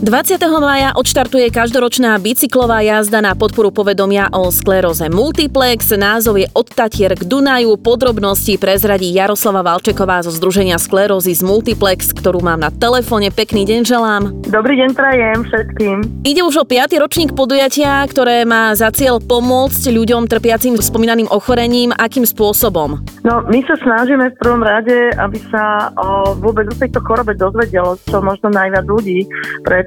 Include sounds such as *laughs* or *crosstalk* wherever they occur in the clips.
20. maja odštartuje každoročná bicyklová jazda na podporu povedomia o skleróze Multiplex. Názov je Od Tatier k Dunaju. Podrobnosti prezradí Jaroslava Valčeková zo Združenia sklerózy z Multiplex, ktorú mám na telefóne. Pekný deň želám. Dobrý deň prajem všetkým. Ide už o 5. ročník podujatia, ktoré má za cieľ pomôcť ľuďom trpiacim spomínaným ochorením. Akým spôsobom? No, my sa snažíme v prvom rade, aby sa o, vôbec o tejto chorobe dozvedelo čo možno najviac ľudí,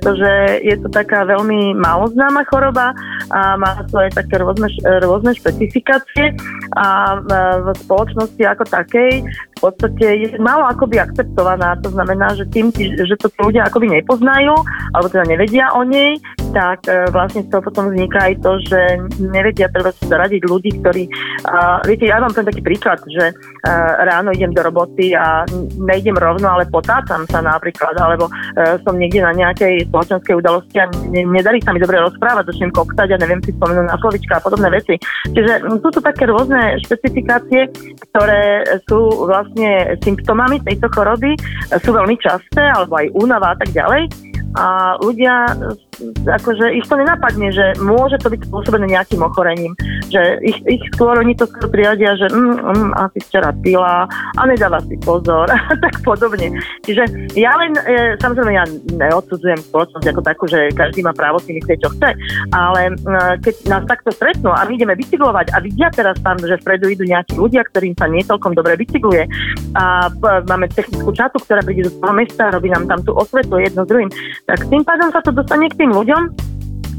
pretože je to taká veľmi maloznáma choroba a má aj také rôzne, rôzne špecifikácie a v spoločnosti ako takej v podstate je málo akoby akceptovaná. To znamená, že tým, že to ľudia akoby nepoznajú alebo teda nevedia o nej, tak e, vlastne z toho potom vzniká aj to, že nevedia treba si zaradiť ľudí, ktorí, uh, viete, ja vám ten taký príklad, že uh, ráno idem do roboty a nejdem rovno, ale potácam sa napríklad, alebo uh, som niekde na nejakej spoločenskej udalosti a ne, nedarí sa mi dobre rozprávať, začnem koktať a neviem si spomenúť na slovička a podobné veci. Čiže sú to také rôzne špecifikácie, ktoré sú vlastne symptómami tejto choroby, sú veľmi časté, alebo aj únava a tak ďalej a ľudia akože ich to nenapadne, že môže to byť spôsobené nejakým ochorením, že ich, ich skôr, oni to skôr priadia, že mm, mm, asi včera pila a nedáva si pozor *laughs* a tak podobne. Čiže ja len, e, samozrejme ja neodsudzujem spoločnosť ako takú, že každý má právo si myslieť, čo chce, ale e, keď nás takto stretnú a my ideme bicyklovať a vidia teraz tam, že vpredu idú nejakí ľudia, ktorým sa nie celkom dobre bicykluje a e, máme technickú čatu, ktorá príde do toho mesta, robí nám tam tú osvetu jedno s druhým, tak tým pádom sa to dostane k tým ľuďom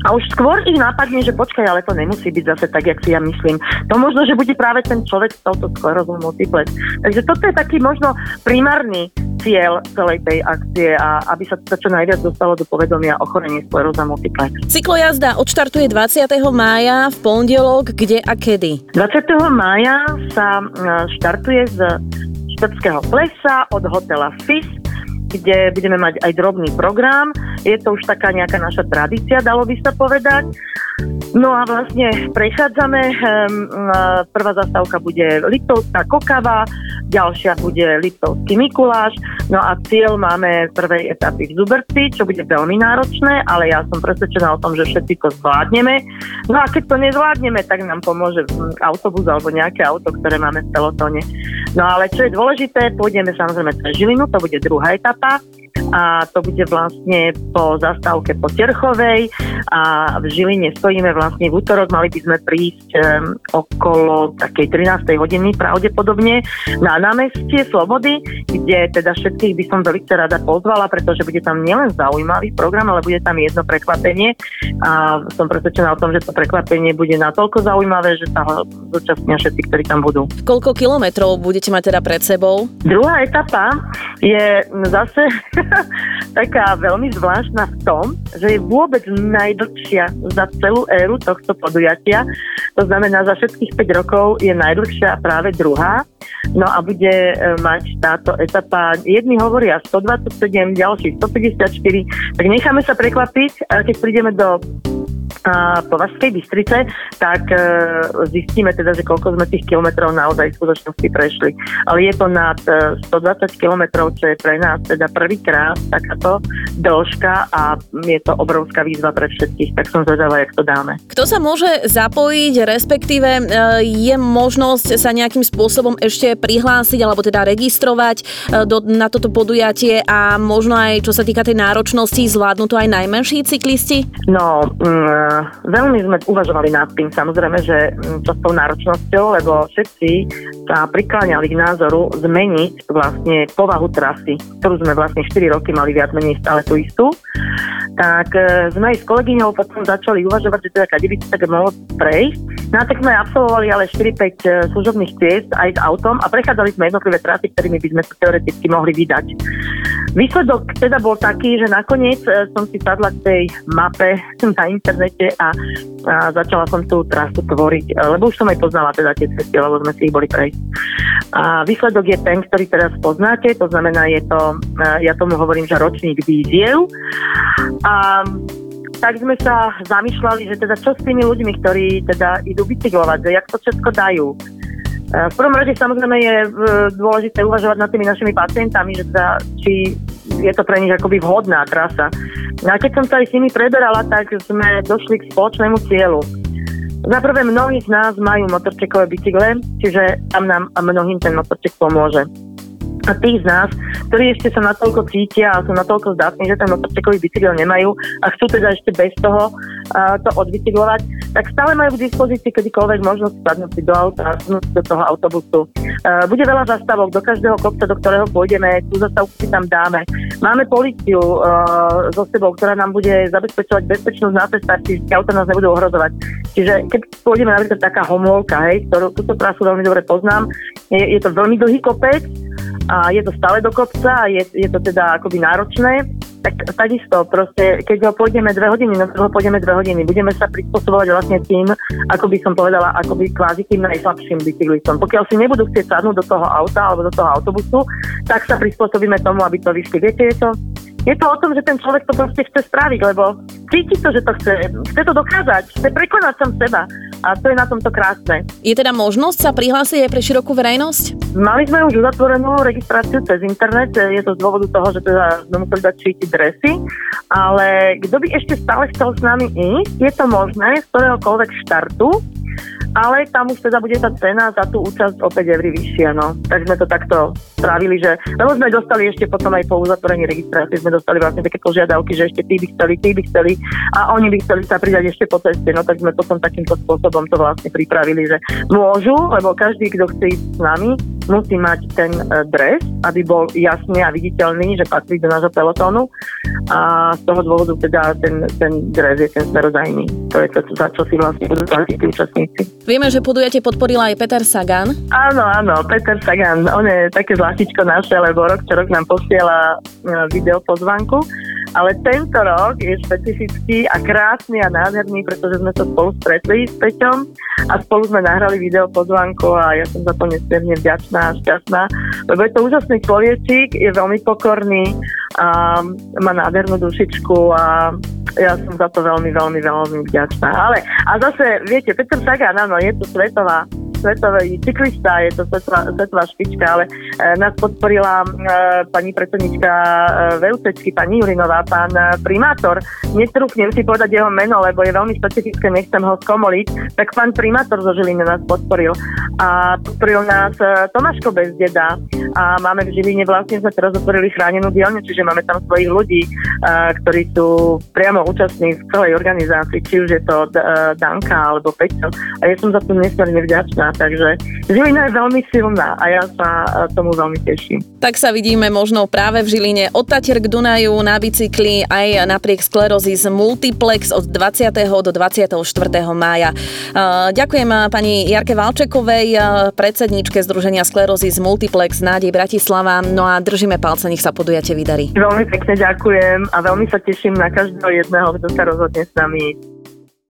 a už skôr ich nápadne, že počkaj, ale to nemusí byť zase tak, jak si ja myslím. To možno, že bude práve ten človek s touto sklerózou multiplex. Takže toto je taký možno primárny cieľ celej tej akcie a aby sa to čo najviac dostalo do povedomia ochorenie skleróza multiplex. Cyklojazda odštartuje 20. mája v pondelok, kde a kedy? 20. mája sa e, štartuje z Štrbského plesa od hotela FIS kde budeme mať aj drobný program. Je to už taká nejaká naša tradícia, dalo by sa povedať. No a vlastne prechádzame, ehm, prvá zastávka bude Liptovská Kokava, ďalšia bude Liptovský Mikuláš, no a cieľ máme prvej etapy v Zuberci, čo bude veľmi náročné, ale ja som presvedčená o tom, že všetci to zvládneme. No a keď to nezvládneme, tak nám pomôže hm, autobus alebo nejaké auto, ktoré máme v pelotóne. No ale čo je dôležité, pôjdeme samozrejme cez Žilinu, to bude druhá etapa a to bude vlastne po zastávke po Terchovej a v Žiline stojíme vlastne v útorok, mali by sme prísť um, okolo takej 13. hodiny pravdepodobne na námestie Slobody, kde teda všetkých by som veľmi rada pozvala, pretože bude tam nielen zaujímavý program, ale bude tam jedno prekvapenie a som presvedčená o tom, že to prekvapenie bude natoľko zaujímavé, že sa ho zúčastnia všetci, ktorí tam budú. Koľko kilometrov budete mať teda pred sebou? Druhá etapa je zase *laughs* taká veľmi zvláštna v tom, že je vôbec najdlhšia za celú éru tohto podujatia. To znamená, za všetkých 5 rokov je najdlhšia práve druhá. No a bude e, mať táto etapa, jedni hovoria 127, ďalší 154, tak necháme sa prekvapiť, keď prídeme do po Vašskej Bystrice, tak e, zistíme teda, že koľko sme tých kilometrov naozaj v skutočnosti prešli. Ale je to nad 120 e, kilometrov, čo je pre nás teda prvýkrát takáto dĺžka a je to obrovská výzva pre všetkých, tak som zvedavá, jak to dáme. Kto sa môže zapojiť, respektíve e, je možnosť sa nejakým spôsobom ešte prihlásiť alebo teda registrovať do, na toto podujatie a možno aj čo sa týka tej náročnosti zvládnu to aj najmenší cyklisti? No, mm, veľmi sme uvažovali nad tým, samozrejme, že to s tou náročnosťou, lebo všetci sa prikláňali k názoru zmeniť vlastne povahu trasy, ktorú sme vlastne 4 roky mali viac menej stále tú istú. Tak e, sme aj s kolegyňou potom začali uvažovať, že teda kade by sa tak mohlo prejsť. No a tak sme absolvovali ale 4-5 e, služobných ciest aj s autom a prechádzali sme jednotlivé trasy, ktorými by sme sa teoreticky mohli vydať. Výsledok teda bol taký, že nakoniec e, som si sadla k tej mape na internete a, a začala som tú trasu tvoriť, e, lebo už som aj poznala teda tie cesty, lebo sme si ich boli prejsť. A výsledok je ten, ktorý teraz poznáte, to znamená, je to, e, ja tomu hovorím, že ročník víziev. A tak sme sa zamýšľali, že teda čo s tými ľuďmi, ktorí teda idú bicyklovať, že jak to všetko dajú. V prvom rade samozrejme je dôležité uvažovať nad tými našimi pacientami, že teda, či je to pre nich akoby vhodná trasa. A keď som sa aj s nimi preberala, tak sme došli k spoločnému cieľu. Za prvé, mnohí z nás majú motorčekové bicykle, čiže tam nám a mnohým ten motorček pomôže. A tí z nás, ktorí ešte sa natoľko cítia a sú natoľko zdatní, že ten motorčekový bicykel nemajú a chcú teda ešte bez toho uh, to odbicyklovať, tak stále majú k dispozícii kedykoľvek možnosť spadnúť si do auta a do toho autobusu. Uh, bude veľa zastavok do každého kopca, do ktorého pôjdeme, tú zastavku si tam dáme. Máme policiu uh, so sebou, ktorá nám bude zabezpečovať bezpečnosť na cestách, čiže auta nás nebudú ohrozovať. Čiže keď pôjdeme napríklad taká homolka, hej, ktorú túto trasu veľmi dobre poznám, je, je to veľmi dlhý kopec, a je to stále do kopca je, je to teda akoby náročné, tak takisto proste, keď ho pôjdeme dve hodiny, no ho pôjdeme dve hodiny, budeme sa prispôsobovať vlastne tým, ako by som povedala, akoby kvázi tým najslabším bicyklistom. Pokiaľ si nebudú chcieť sadnúť do toho auta alebo do toho autobusu, tak sa prispôsobíme tomu, aby to vyšli. Viete, je to, je to o tom, že ten človek to proste chce spraviť, lebo cíti to, že to chce, chce to dokázať, chce prekonať sám seba a to je na tomto krásne. Je teda možnosť sa prihlásiť aj pre širokú verejnosť? Mali sme už uzatvorenú registráciu cez internet, je to z dôvodu toho, že teda sme museli dať šíti dresy, ale kto by ešte stále chcel s nami ísť, je to možné z ktoréhokoľvek štartu, ale tam už teda bude tá cena za tú účasť o 5 eur vyššia, no. Tak sme to takto spravili, že, lebo sme dostali ešte potom aj po uzatvorení registrácie, sme dostali vlastne také požiadavky, že ešte tí by chceli, tí by chceli a oni by chceli sa pridať ešte po ceste, no tak sme potom takýmto spôsobom to vlastne pripravili, že môžu, lebo každý, kto chce ísť s nami, musí mať ten e, dres, aby bol jasný a viditeľný, že patrí do nášho pelotónu a z toho dôvodu teda ten, ten dres je ten smerodajný. To je to, za čo si vlastne budú platiť tí účastníci. Vieme, že podujatie podporila aj Peter Sagan. Áno, áno, Peter Sagan, on je také zlatičko naše, lebo rok čo rok nám posiela e, video pozvanku ale tento rok je špecifický a krásny a nádherný, pretože sme sa spolu stretli s Peťom a spolu sme nahrali video pozvánku a ja som za to nesmierne vďačná a šťastná, lebo je to úžasný človečík, je veľmi pokorný a má nádhernú dušičku a ja som za to veľmi, veľmi, veľmi vďačná. Ale a zase, viete, Petr Sagan, áno, je to svetová svetový cyklista, je to svetová, svetová špička, ale e, nás podporila e, pani predsednička e, VUCčky, pani Jurinová, pán primátor. Nestrúchnem si povedať jeho meno, lebo je veľmi špecifické, nechcem ho skomoliť, tak pán primátor zo Žiliny nás podporil. A podporil nás Tomáško Bezdeda a máme v Žiline vlastne sme teraz otvorili chránenú dielňu, čiže máme tam svojich ľudí, ktorí sú priamo účastní v celej organizácii, či už je to e, Danka alebo Peťo. A ja som za to nesmierne vďačná takže Žilina je veľmi silná a ja sa e, tomu veľmi teším. Tak sa vidíme možno práve v Žiline od Tatier k Dunaju na bicykli aj napriek sklerozis Multiplex od 20. do 24. mája. E, ďakujem pani Jarke Valčekovej, predsedničke Združenia sklerozis Multiplex nádej Bratislava. No a držíme palce, nech sa podujate vydarí. Veľmi pekne ďakujem a veľmi sa teším na každého jedného, kto sa rozhodne s nami